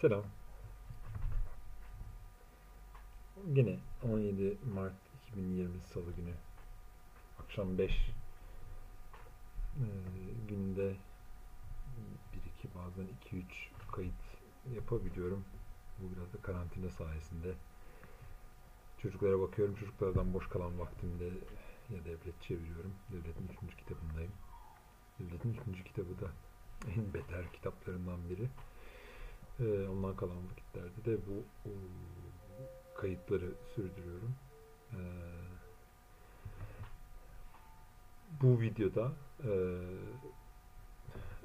Selam. Yine 17 Mart 2020 Salı günü akşam 5 e, günde 1-2 bazen 2-3 kayıt yapabiliyorum. Bu biraz da karantina sayesinde. Çocuklara bakıyorum. Çocuklardan boş kalan vaktimde ya devlet çeviriyorum. Devletin 3. kitabındayım. Devletin 3. kitabı da en beter kitaplarından biri. Ee, ondan kalan vakitlerde de bu kayıtları sürdürüyorum. Ee, bu videoda e,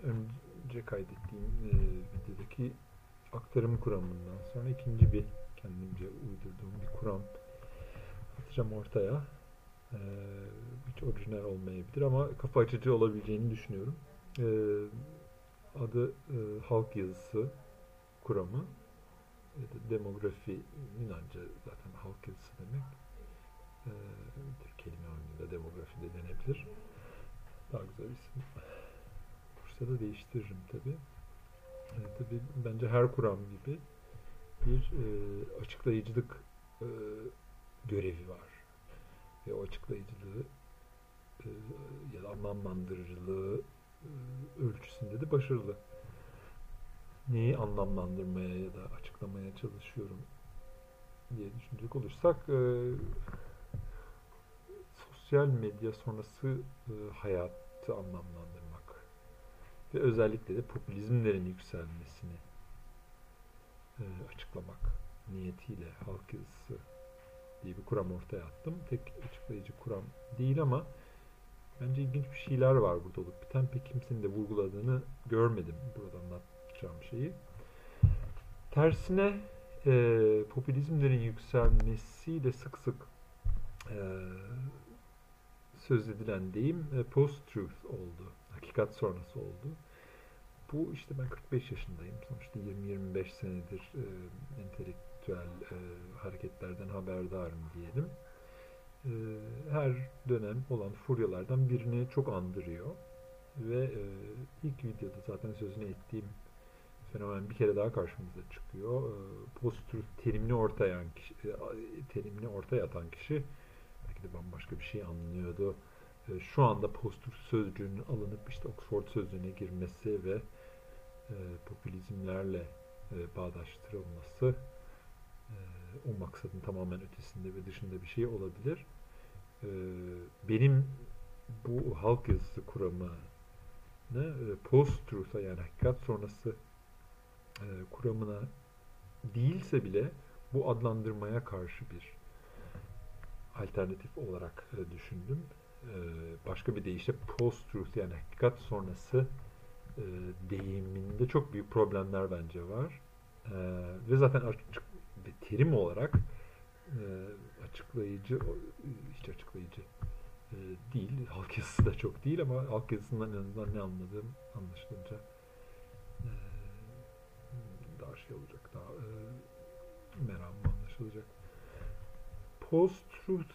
önce kaydettiğim e, videodaki aktarım kuramından sonra ikinci bir kendimce uydurduğum bir kuram atacağım ortaya. Ee, hiç orijinal olmayabilir ama kafa açıcı olabileceğini düşünüyorum. Adı e, halk yazısı kuramı ya da demografi Yunanca zaten halk yazısı demek. Ee, bir kelime oyununda demografi de denebilir. Daha güzel isim. Bursa'da değiştiririm tabi. Ee, tabi bence her kuram gibi bir e, açıklayıcılık e, görevi var. Ve o açıklayıcılığı e, ya da anlamlandırıcılığı e, ölçüsünde de başarılı neyi anlamlandırmaya ya da açıklamaya çalışıyorum diye düşünecek olursak e, sosyal medya sonrası e, hayatı anlamlandırmak ve özellikle de popülizmlerin yükselmesini e, açıklamak niyetiyle halk yazısı diye bir kuram ortaya attım. Tek açıklayıcı kuram değil ama bence ilginç bir şeyler var burada olup biten. Pek kimsenin de vurguladığını görmedim burada anlat yapacağım şeyi. Tersine e, popülizmlerin yükselmesiyle sık sık e, söz edilen deyim e, post-truth oldu. Hakikat sonrası oldu. Bu işte ben 45 yaşındayım. Sonuçta 20-25 senedir e, entelektüel e, hareketlerden haberdarım diyelim. E, her dönem olan furyalardan birini çok andırıyor. Ve e, ilk videoda zaten sözünü ettiğim fenomen bir kere daha karşımıza çıkıyor. Ee, post-truth terimini ortaya e, terimini ortaya atan kişi belki de bambaşka bir şey anlıyordu. Ee, şu anda post-truth sözcüğünün alınıp işte Oxford sözlüğüne girmesi ve e, popülizmlerle e, bağdaştırılması o maksadın tamamen ötesinde ve dışında bir şey olabilir. Ee, benim bu halk yazısı kuramı post-truth'a yani hakikat sonrası kuramına değilse bile bu adlandırmaya karşı bir alternatif olarak e, düşündüm. E, başka bir deyişle post-truth yani hakikat sonrası e, deyiminde çok büyük problemler bence var. E, ve zaten açık bir terim olarak e, açıklayıcı, hiç açıklayıcı e, değil. Halk yazısı da çok değil ama halk yazısından en azından ne anladığım anlaşılınca şey olacak, daha e, meramı anlaşılacak. Post-truth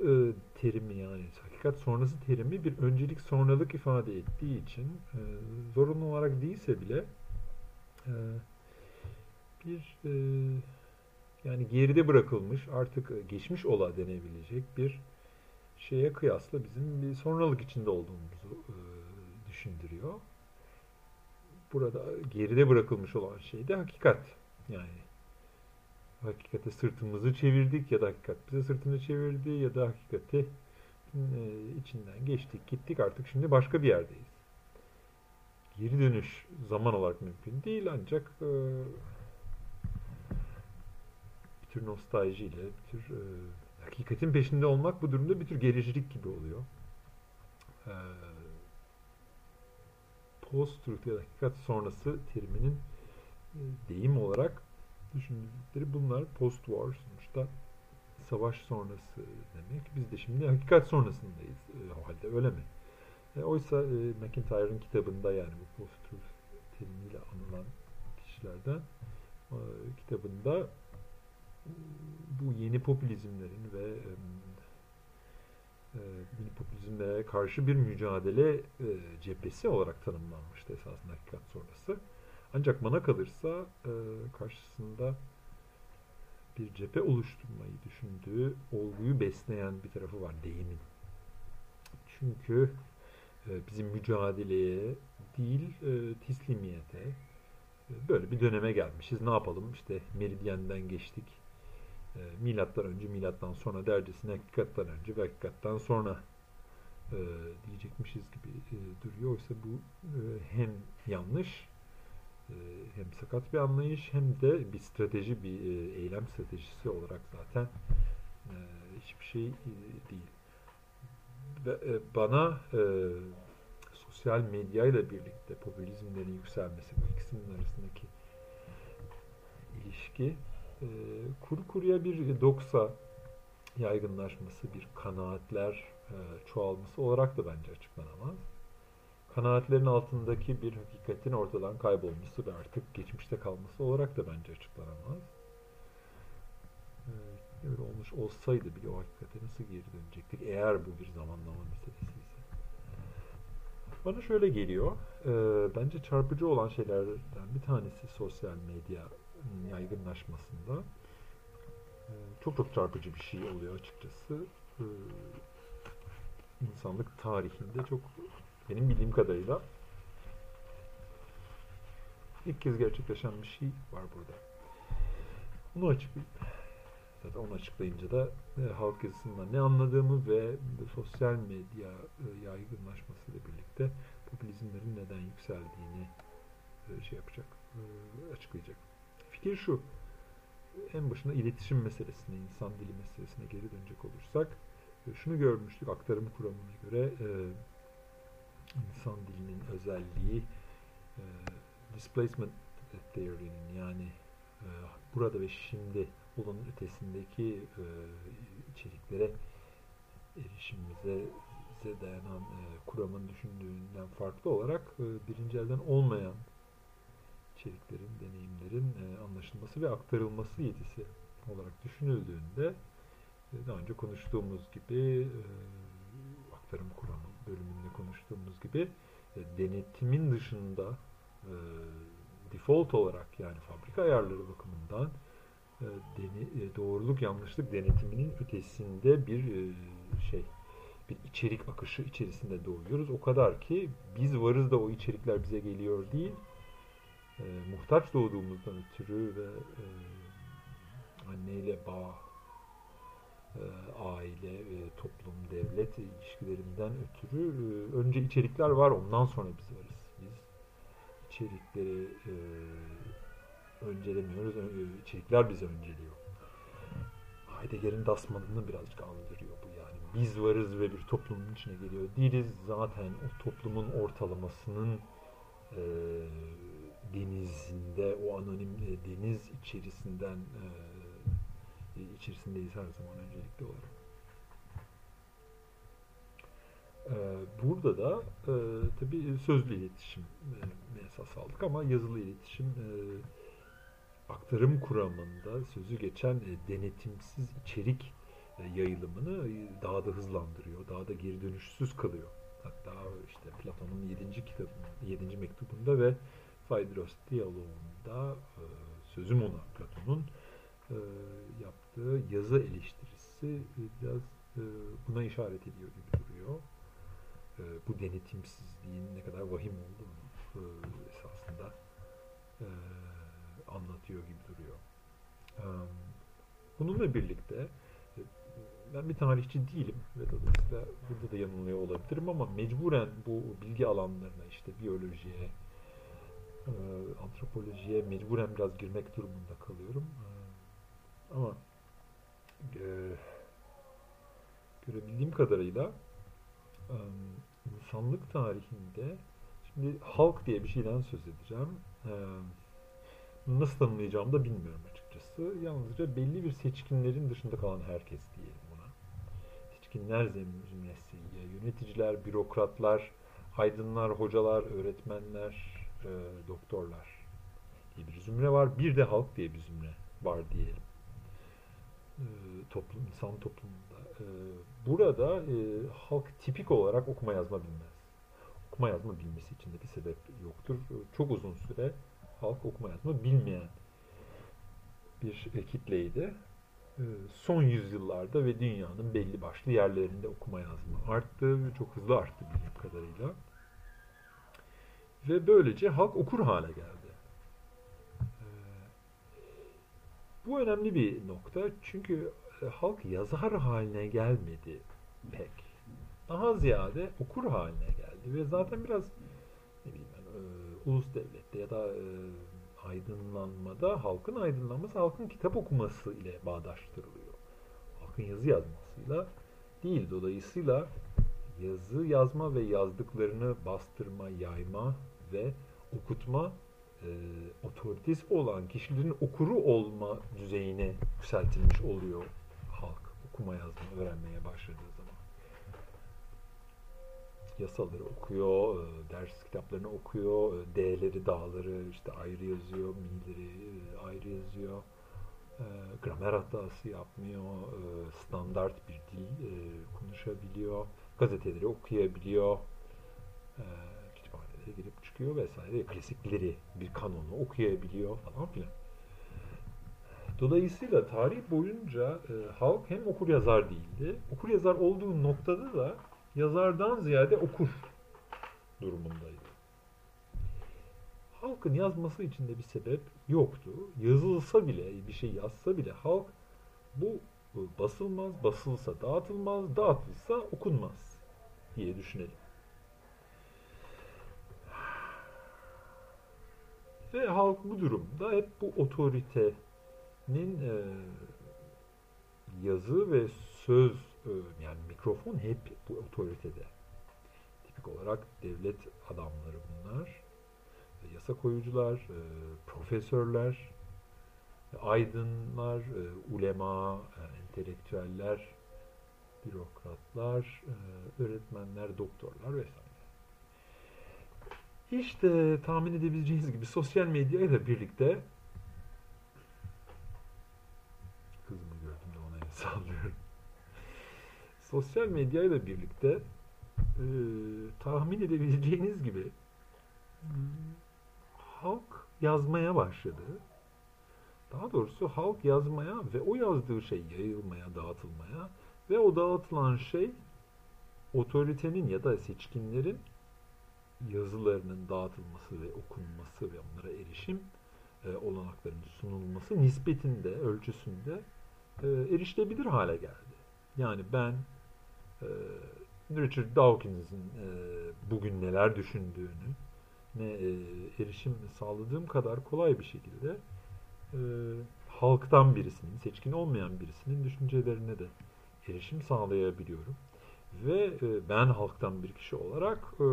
e, terimi yani hakikat sonrası terimi bir öncelik sonralık ifade ettiği için e, zorunlu olarak değilse bile e, bir e, yani geride bırakılmış artık geçmiş ola denebilecek bir şeye kıyasla bizim bir sonralık içinde olduğumuzu e, düşündürüyor burada geride bırakılmış olan şey de hakikat. Yani hakikate sırtımızı çevirdik ya da hakikat bize sırtını çevirdi ya da hakikati e, içinden geçtik gittik artık şimdi başka bir yerdeyiz. Geri dönüş zaman olarak mümkün değil ancak e, bir tür nostaljiyle, bir tür e, hakikatin peşinde olmak bu durumda bir tür gericilik gibi oluyor. E, post-truth ya da hakikat sonrası teriminin e, deyim olarak düşündükleri bunlar post-war sonuçta savaş sonrası demek. Biz de şimdi hakikat sonrasındayız e, o halde öyle mi? E, oysa e, McIntyre'ın kitabında yani bu post-truth terimiyle anılan kişilerden e, kitabında bu yeni popülizmlerin ve e, e, popülizmlere karşı bir mücadele e, cephesi olarak tanımlanmıştı esasında hakikat sonrası. Ancak bana kalırsa e, karşısında bir cephe oluşturmayı düşündüğü olguyu besleyen bir tarafı var deyimin. Çünkü e, bizim mücadeleye değil e, teslimiyete e, böyle bir döneme gelmişiz. Ne yapalım? İşte meridyenden geçtik. E, milattan önce, milattan sonra dercesine hakikattan önce ve hakikattan sonra e, diyecekmişiz gibi e, duruyor. Oysa bu e, hem yanlış e, hem sakat bir anlayış hem de bir strateji, bir e, eylem stratejisi olarak zaten e, hiçbir şey e, değil. Ve e, bana e, sosyal medyayla birlikte popülizmlerin yükselmesi, bu ikisinin arasındaki ilişki e, kuru kuruya bir doksa yaygınlaşması, bir kanaatler çoğalması olarak da bence açıklanamaz. Kanaatlerin altındaki bir hakikatin ortadan kaybolması ve artık geçmişte kalması olarak da bence açıklanamaz. E, öyle olmuş olsaydı bile o hakikate nasıl geri dönecektik eğer bu bir zamanlama meselesi ise. Bana şöyle geliyor, e, bence çarpıcı olan şeylerden bir tanesi sosyal medya yaygınlaşmasında e, çok çok çarpıcı bir şey oluyor açıkçası. İnsanlık tarihinde çok benim bildiğim kadarıyla ilk kez gerçekleşen bir şey var burada. Onu açıklayayım. Zaten onu açıklayınca da e, halk yazısından ne anladığımı ve sosyal medya e, yaygınlaşmasıyla birlikte popülizmlerin neden yükseldiğini e, şey yapacak, e, açıklayacak. Fikir şu, en başına iletişim meselesine, insan dili meselesine geri dönecek olursak, şunu görmüştük aktarım kuramına göre e, insan dilinin özelliği e, displacement theory'nin yani e, burada ve şimdi olan ötesindeki e, içeriklere erişimimize bize dayanan e, kuramın düşündüğünden farklı olarak e, birinci elden olmayan içeriklerin, deneyimlerin e, anlaşılması ve aktarılması yetisi olarak düşünüldüğünde daha önce konuştuğumuz gibi e, aktarım kuramı bölümünde konuştuğumuz gibi e, denetimin dışında e, default olarak yani fabrika ayarları bakımından doğruluk yanlışlık denetiminin ötesinde bir şey bir içerik akışı içerisinde doğuyoruz. O kadar ki biz varız da o içerikler bize geliyor değil. E, muhtaç doğduğumuzdan ötürü ve e, anneyle bağ, aile, e, toplum, devlet ilişkilerinden ötürü e, önce içerikler var ondan sonra biz varız. Biz içerikleri e, öncelemiyoruz. İçerikler bizi önceliyor. Heidegger'in Dasman'ını birazcık andırıyor bu yani. Biz varız ve bir toplumun içine geliyor değiliz. Zaten o toplumun ortalamasının denizinde, o anonim deniz içerisinden içerisindeyiz her zaman öncelikli olarak. E, burada da e, tabii sözlü iletişim e, esas aldık ama yazılı iletişim e, aktarım kuramında sözü geçen e, denetimsiz içerik e, yayılımını e, daha da hızlandırıyor, daha da geri dönüşsüz kılıyor. Hatta işte Platon'un 7. kitabında, 7. mektubunda ve Phaedros diyaloğunda e, sözüm ona Platon'un e, yaptığı yazı eleştirisi e, biraz e, buna işaret ediyor gibi duruyor. E, bu denetimsizliğin ne kadar vahim olduğunu e, esasında e, anlatıyor gibi duruyor. Bununla birlikte e, ben bir tarihçi değilim ve dolayısıyla burada da yanılıyor olabilirim ama mecburen bu bilgi alanlarına işte biyolojiye, e, antropolojiye mecburen biraz girmek durumunda kalıyorum. Ama e, görebildiğim kadarıyla insanlık tarihinde şimdi halk diye bir şeyden söz edeceğim nasıl tanımlayacağımı da bilmiyorum açıkçası. Yalnızca belli bir seçkinlerin dışında kalan herkes diyelim buna. Seçkinler zümresi, yöneticiler, bürokratlar, aydınlar, hocalar, öğretmenler, e, doktorlar diye bir zümre var. Bir de halk diye bir zümre var diyelim. E, toplum, insan toplumunda. E, burada e, halk tipik olarak okuma yazma bilmez. Okuma yazma bilmesi için de bir sebep yoktur. Çok uzun süre halk okuma yazma bilmeyen bir kitleydi. Son yüzyıllarda ve dünyanın belli başlı yerlerinde okuma yazma arttı ve çok hızlı arttı bildiğim kadarıyla. Ve böylece halk okur hale geldi. E, bu önemli bir nokta çünkü halk yazar haline gelmedi pek. Daha ziyade okur haline geldi ve zaten biraz ne bileyim ben, ulus devlette ya da aydınlanmada halkın aydınlanması halkın kitap okuması ile bağdaştırılıyor. Halkın yazı yazmasıyla değil. Dolayısıyla yazı yazma ve yazdıklarını bastırma, yayma ve okutma e, otoritesi olan kişilerin okuru olma düzeyine yükseltilmiş oluyor halk okuma yazma öğrenmeye başladığı zaman. Yasaları okuyor, e, ders kitaplarını okuyor, e, D'leri, dağları işte ayrı yazıyor, mi'leri e, ayrı yazıyor. Gramer hatası yapmıyor, standart bir dil konuşabiliyor, gazeteleri okuyabiliyor, kütüphanelere girip çıkıyor vesaire, klasikleri, bir kanonu okuyabiliyor falan filan. Dolayısıyla tarih boyunca e, halk hem okur yazar değildi. Okur yazar olduğu noktada da yazardan ziyade okur durumundaydı. Halkın yazması için de bir sebep yoktu. Yazılsa bile, bir şey yazsa bile halk bu basılmaz, basılsa dağıtılmaz, dağıtılsa okunmaz diye düşünelim. Ve halk bu durumda hep bu otoritenin e, yazı ve söz e, yani mikrofon hep bu otoritede. Tipik olarak devlet adamları bunlar. E, yasa koyucular, e, profesörler, aydınlar, ulema, entelektüeller, bürokratlar, öğretmenler, doktorlar vesaire. İşte tahmin edebileceğiniz gibi sosyal medya ile birlikte kızımı gördüm de ona el sallıyorum. Sosyal medya ile birlikte e, tahmin edebileceğiniz gibi halk yazmaya başladı. Daha doğrusu halk yazmaya ve o yazdığı şey yayılmaya, dağıtılmaya ve o dağıtılan şey otoritenin ya da seçkinlerin yazılarının dağıtılması ve okunması ve onlara erişim e, olanaklarının sunulması nispetinde, ölçüsünde e, erişilebilir hale geldi. Yani ben e, Richard Dawkins'in e, bugün neler düşündüğünü ne e, erişim sağladığım kadar kolay bir şekilde e, halktan birisinin, seçkin olmayan birisinin düşüncelerine de erişim sağlayabiliyorum. Ve e, ben halktan bir kişi olarak e,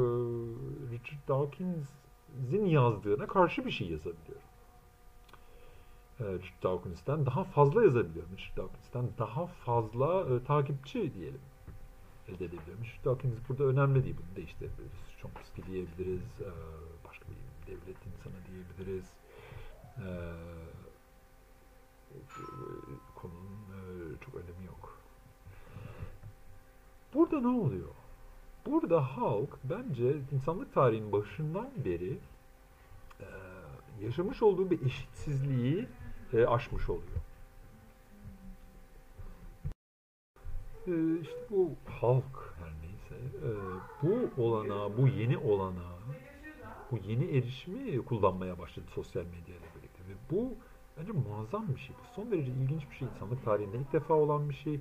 Richard Dawkins'in yazdığına karşı bir şey yazabiliyorum. E, Richard Dawkins'ten daha fazla yazabiliyorum. Richard Dawkins'ten daha fazla takipçi diyelim elde edebiliyorum. Richard Dawkins burada önemli değil. Bunu değiştirebiliriz. Chomsky diyebiliriz. Başka bir devlet insanı diyebiliriz. E, konunun e, çok önemi yok. Burada ne oluyor? Burada halk bence insanlık tarihinin başından beri e, yaşamış olduğu bir eşitsizliği e, aşmış oluyor. E, işte bu halk her neyse e, bu olana, bu yeni olana, bu yeni erişimi kullanmaya başladı sosyal medya ile birlikte ve bu bence muazzam bir şey. Bu son derece ilginç bir şey. İnsanlık tarihinde ilk defa olan bir şey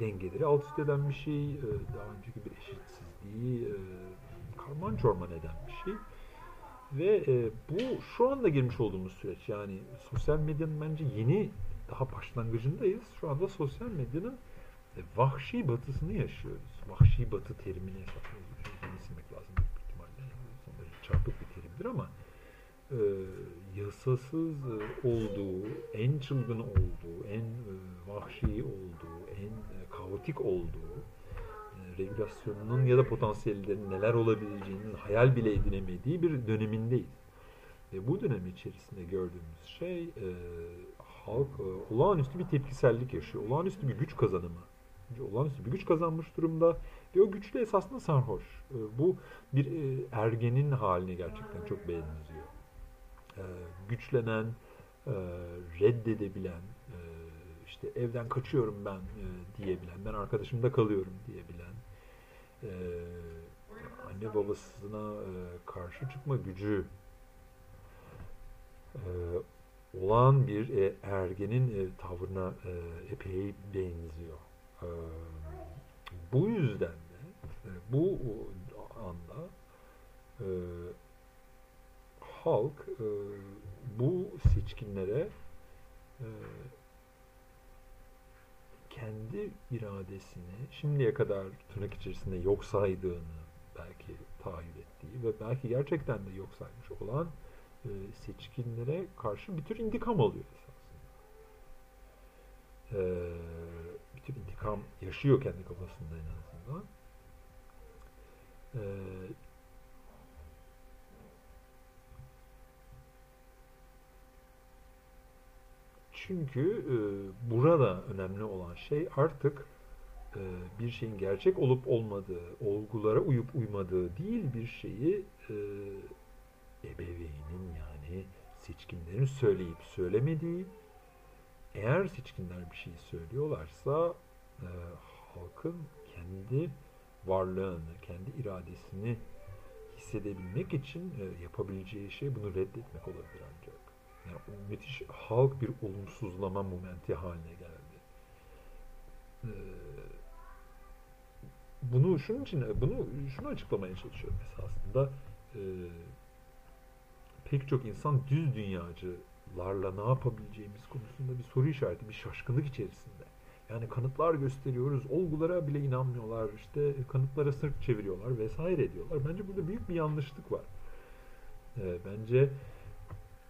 dengeleri alt üst eden bir şey, e, daha önceki bir eşitsizliği e, karman çorman eden bir şey. Ve e, bu şu anda girmiş olduğumuz süreç yani sosyal medyanın bence yeni daha başlangıcındayız. Şu anda sosyal medyanın vahşi batısını yaşıyoruz. Vahşi batı terimini silmek lazım büyük ihtimalle. Son çarpık bir terimdir ama e, yasasız olduğu, en çılgın olduğu, en e, vahşi olduğu, en e, kaotik olduğu, e, regülasyonunun ya da potansiyellerinin neler olabileceğinin hayal bile edilemediği bir dönemindeyiz. Ve bu dönem içerisinde gördüğümüz şey e, halk e, olağanüstü bir tepkisellik yaşıyor. Olağanüstü bir güç kazanımı. Olağanüstü bir güç kazanmış durumda. Ve o güçle esasında sarhoş. E, bu bir e, ergenin haline gerçekten çok benziyor. e, güçlenen, e, reddedebilen, işte evden kaçıyorum ben e, diyebilen, ben arkadaşımda kalıyorum diyebilen, e, anne babasına e, karşı çıkma gücü e, olan bir e, ergenin e, tavrına e, epey benziyor. E, bu yüzden de e, bu anda e, halk e, bu seçkinlere e, kendi iradesini şimdiye kadar tırnak içerisinde yok saydığını belki tahayyül ettiği ve belki gerçekten de yok saymış olan e, seçkinlere karşı bir tür intikam alıyor esasında. E, bir tür intikam yaşıyor kendi kafasında en azından. E, çünkü e, burada önemli olan şey artık e, bir şeyin gerçek olup olmadığı, olgulara uyup uymadığı değil bir şeyi e, ebeveynin yani seçkinlerin söyleyip söylemediği eğer seçkinler bir şey söylüyorlarsa e, halkın kendi varlığını, kendi iradesini hissedebilmek için e, yapabileceği şey bunu reddetmek olabilir ancak. Yani o müthiş halk bir olumsuzlama momenti haline geldi. E, bunu şunun için, bunu şunu açıklamaya çalışıyorum esasında. E, pek çok insan düz dünyacılarla ne yapabileceğimiz konusunda bir soru işareti, bir şaşkınlık içerisinde. Yani kanıtlar gösteriyoruz, olgulara bile inanmıyorlar, işte kanıtlara sırt çeviriyorlar vesaire diyorlar. Bence burada büyük bir yanlışlık var. E, bence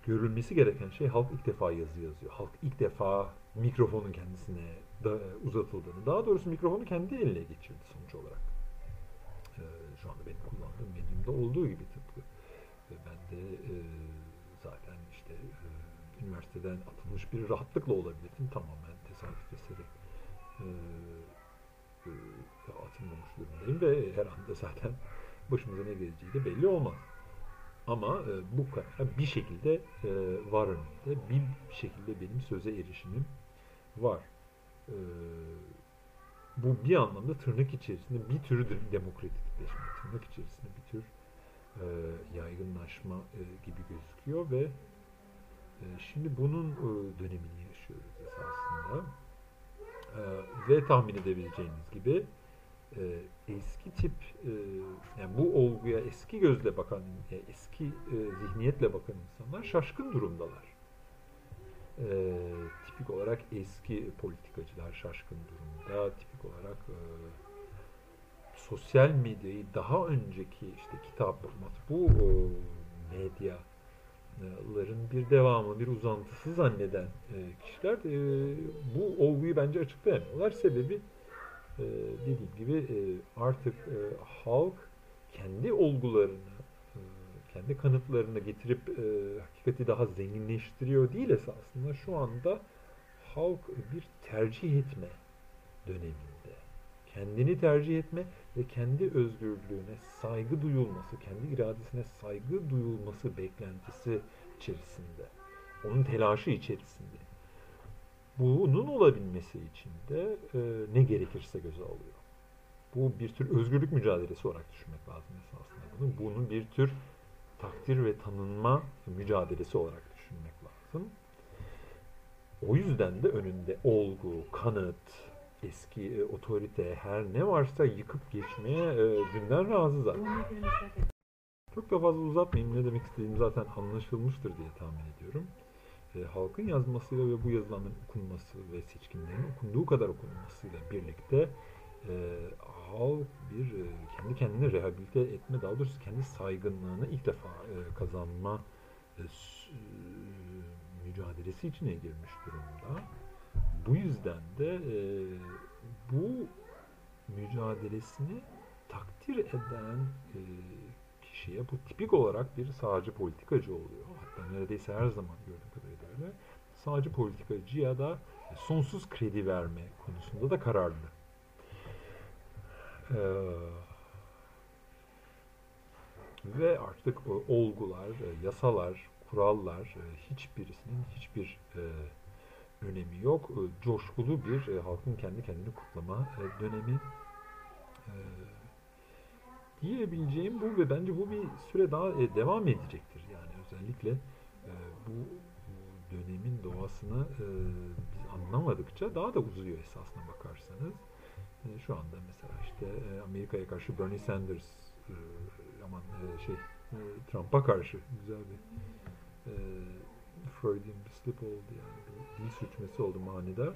görülmesi gereken şey halk ilk defa yazı yazıyor. Halk ilk defa mikrofonun kendisine da, uzatıldığını, daha doğrusu mikrofonu kendi eline geçirdi sonuç olarak. E, şu anda benim kullandığım medyumda olduğu gibi tıpkı. E, ben de e, zaten işte e, üniversiteden atılmış bir rahatlıkla olabilirdim. Tamamen tesadüf eseri e, e, atılmamış durumdayım ve her anda zaten başımıza ne geleceği de belli olmaz. Ama e, bu bir şekilde e, var önümde. Bir şekilde benim söze erişimim var. E, bu bir anlamda tırnak içerisinde bir tür demokratikleşme, tırnak içerisinde bir tür e, yaygınlaşma e, gibi gözüküyor ve e, şimdi bunun e, dönemini yaşıyoruz esasında. E, ve tahmin edebileceğiniz gibi e, eski tip e, yani bu olguya eski gözle bakan e, eski e, zihniyetle bakan insanlar şaşkın durumdalar. E, tipik olarak eski politikacılar şaşkın durumda. Tipik olarak e, sosyal medyayı daha önceki işte kitap, bu e, medyaların bir devamı, bir uzantısı zanneden e, kişiler e, bu olguyu bence açıklayamıyorlar. Sebebi e, dediğim gibi e, artık e, halk kendi olgularını, e, kendi kanıtlarını getirip hakikati daha zenginleştiriyor değil esasında. Şu anda halk bir tercih etme döneminde. Kendini tercih etme ve kendi özgürlüğüne saygı duyulması, kendi iradesine saygı duyulması beklentisi içerisinde. Onun telaşı içerisinde. Bunun olabilmesi için de e, ne gerekirse göze alıyor. Bu bir tür özgürlük mücadelesi olarak düşünmek lazım esasında bunu. Bunun bir tür takdir ve tanınma mücadelesi olarak düşünmek lazım. O yüzden de önünde olgu, kanıt, eski e, otorite her ne varsa yıkıp geçmeye e, dünden razı zaten. Çok da fazla uzatmayayım. Ne demek istediğim zaten anlaşılmıştır diye tahmin ediyorum. E, halkın yazmasıyla ve bu yazılanların okunması ve seçkinlerin okunduğu kadar okunmasıyla birlikte e, halk bir e, kendi kendini rehabilite etme, daha doğrusu kendi saygınlığını ilk defa e, kazanma e, e, mücadelesi içine girmiş durumda. Bu yüzden de e, bu mücadelesini takdir eden e, kişiye bu tipik olarak bir sağcı politikacı oluyor. Hatta neredeyse her zaman gördüğüm öyle. Sağcı politikacıya da sonsuz kredi verme konusunda da kararlı. Ee, ve artık olgular, yasalar kurallar e, hiçbirisinin hiçbir e, önemi yok. E, coşkulu bir e, halkın kendi kendini kutlama e, dönemi e, diyebileceğim bu ve bence bu bir süre daha e, devam edecektir. Yani özellikle e, bu dönemin doğasını e, biz anlamadıkça daha da uzuyor esasına bakarsanız. E, şu anda mesela işte e, Amerika'ya karşı Bernie Sanders e, aman e, şey e, Trump'a karşı güzel bir e, Freudian bir slip oldu yani bir dil sürçmesi oldu manidar.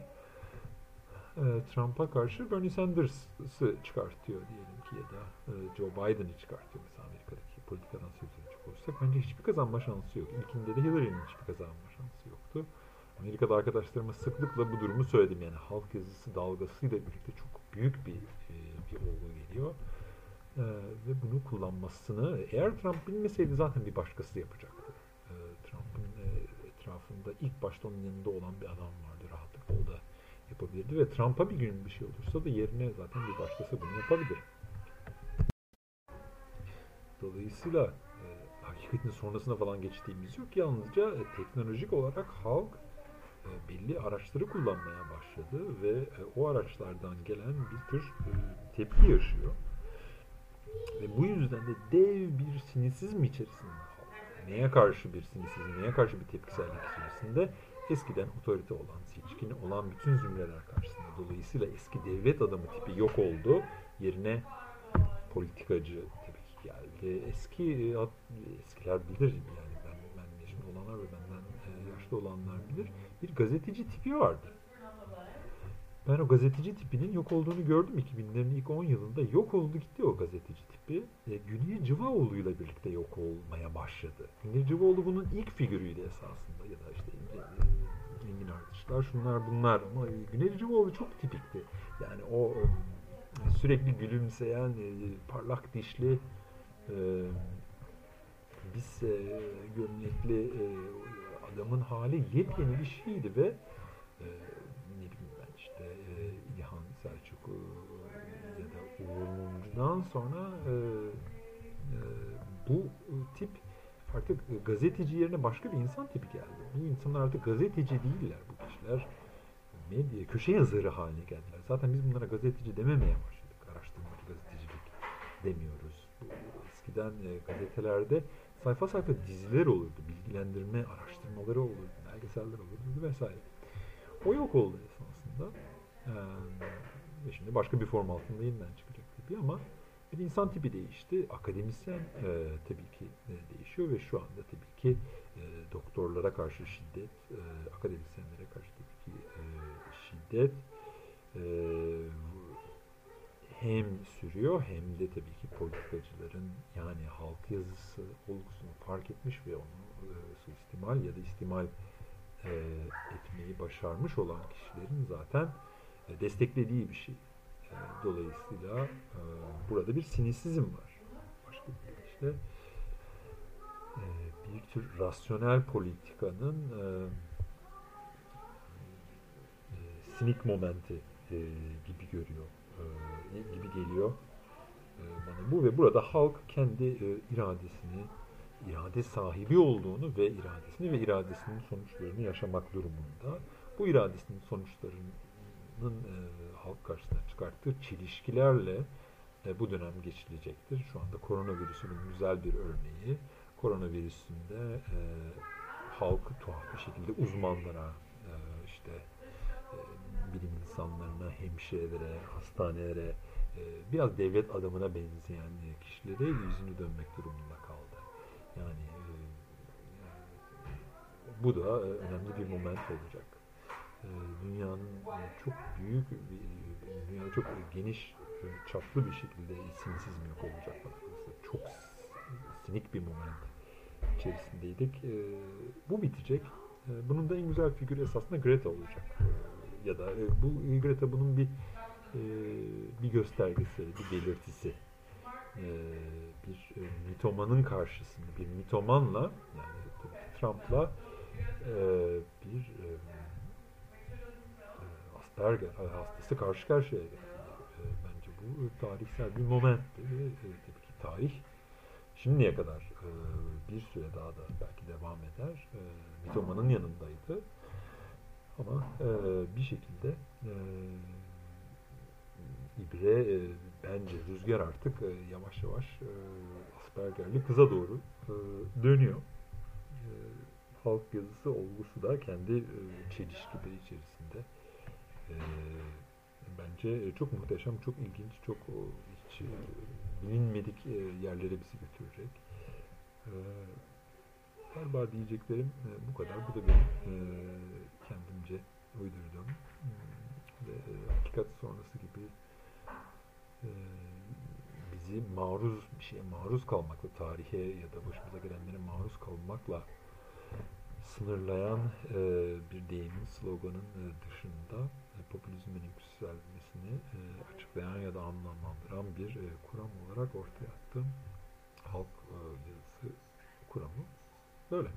E, Trump'a karşı Bernie Sanders'ı çıkartıyor diyelim ki ya da e, Joe Biden'ı çıkartıyor mesela Amerika'daki politikadan söz edecek olursak bence hiçbir kazanma şansı yok. İlkinde de Hillary'nin hiçbir kazanma şansı yoktu. Amerika'da arkadaşlarıma sıklıkla bu durumu söyledim yani halk yazısı dalgasıyla birlikte çok büyük bir e, bir olgu geliyor. Ee, ve bunu kullanmasını eğer Trump bilmeseydi zaten bir başkası yapacaktı. Ee, Trump'ın e, etrafında ilk başta onun yanında olan bir adam vardı rahatlıkla o da yapabilirdi ve Trump'a bir gün bir şey olursa da yerine zaten bir başkası bunu yapabilir. Dolayısıyla hakikatin sonrasına falan geçtiğimiz yok. Yalnızca e, teknolojik olarak halk e, belli araçları kullanmaya başladı ve e, o araçlardan gelen bir tür tepki yaşıyor. Ve bu yüzden de dev bir sinisizm içerisinde neye karşı bir sinisizm, neye karşı bir tepkisellik içerisinde eskiden otorite olan, seçkin olan bütün zümreler karşısında. Dolayısıyla eski devlet adamı tipi yok oldu. Yerine politikacı geldi. Eski eskiler bilir yani ben, ben yaşında olanlar ve benden yaşlı olanlar bilir. Bir gazeteci tipi vardı. Ben o gazeteci tipinin yok olduğunu gördüm 2000'lerin ilk 10 yılında. Yok oldu gitti o gazeteci tipi. E, Güney Cıvaoğlu ile birlikte yok olmaya başladı. Güney Cıvaoğlu bunun ilk figürüydü esasında ya da işte e, Engin Ardışlar şunlar bunlar ama Güney Cıvaoğlu çok tipikti. Yani o e, sürekli gülümseyen, e, parlak dişli e, biz e, gömlekli e, adamın hali yepyeni bir şeydi ve e, işte e, İlhan Selçuk e, ya da Uğur Mumcu'dan sonra e, e, bu tip artık gazeteci yerine başka bir insan tipi geldi. Bu insanlar artık gazeteci değiller bu kişiler. Medya, köşe yazarı haline geldiler. Zaten biz bunlara gazeteci dememeye başladık. Araştırmacı gazetecilik demiyoruz. Eskiden e, gazetelerde sayfa sayfa diziler olurdu. Bilgilendirme araştırmaları olurdu. Belgeseller olurdu vesaire. O yok oldu esasında. Ee, ve şimdi başka bir form altında yeniden çıkacak tabii ama bir insan tipi değişti. Akademisyen e, tabii ki e, değişiyor ve şu anda tabii ki e, doktorlara karşı şiddet, e, akademisyenlere karşı tabii ki e, şiddet e, hem sürüyor hem de tabii ki politikacıların yani halk yazısı olgusunu fark etmiş ve onu e, suistimal ya da istimal e, etmeyi başarmış olan kişilerin zaten e, desteklediği bir şey. E, dolayısıyla e, burada bir sinisizm var. Başka bir işte e, bir tür rasyonel politikanın e, e, sinik momenti e, gibi görüyor, gibi geliyor e, bana bu ve burada halk kendi e, iradesini irade sahibi olduğunu ve iradesini ve iradesinin sonuçlarını yaşamak durumunda. Bu iradesinin sonuçlarının e, halk karşısına çıkarttığı çelişkilerle e, bu dönem geçilecektir. Şu anda koronavirüsünün güzel bir örneği. Koronavirüsünde e, halkı tuhaf bir şekilde uzmanlara, insanlarına, hemşirelere, hastanelere, e, biraz devlet adamına benzeyen kişilere yüzünü dönmek durumunda kaldı. Yani e, bu da e, önemli bir moment olacak. Dünyanın çok büyük, dünya çok geniş çaplı bir şekilde sinsizm yok olacak. Çok sinik bir moment içerisindeydik. Bu bitecek. Bunun da en güzel figürü esasında Greta olacak. Ya da bu Greta bunun bir bir göstergesi, bir belirtisi e, bir e, mitomanın karşısında bir mitomanla yani Trump'la e, bir e, e, Asperger hastası karşı karşıya geldi. E, bence bu tarihsel bir momentti e, tabii ki tarih şimdiye kadar e, bir süre daha da belki devam eder. E, mitomanın yanındaydı. Ama e, bir şekilde e, İbre e, bence rüzgar artık e, yavaş yavaş e, Asperger'li kıza doğru e, dönüyor. E, halk yazısı olgusu da kendi e, çelişkileri içerisinde. E, bence çok muhteşem, çok ilginç, çok o, hiç e, bilinmedik e, yerlere bizi götürecek. E, galiba diyeceklerim e, bu kadar. Bu da benim e, kendimce uydurduğum hmm, ve e, hakikat sonrası gibi e, bizi maruz bir şeye maruz kalmakla, tarihe ya da başımıza gelenlere maruz kalmakla sınırlayan e, bir deyimin, sloganın e, dışında e, popülizmin yükselmesini e, açıklayan ya da anlamlandıran bir e, kuram olarak ortaya attım. Halk e, yazısı kuramı böyle.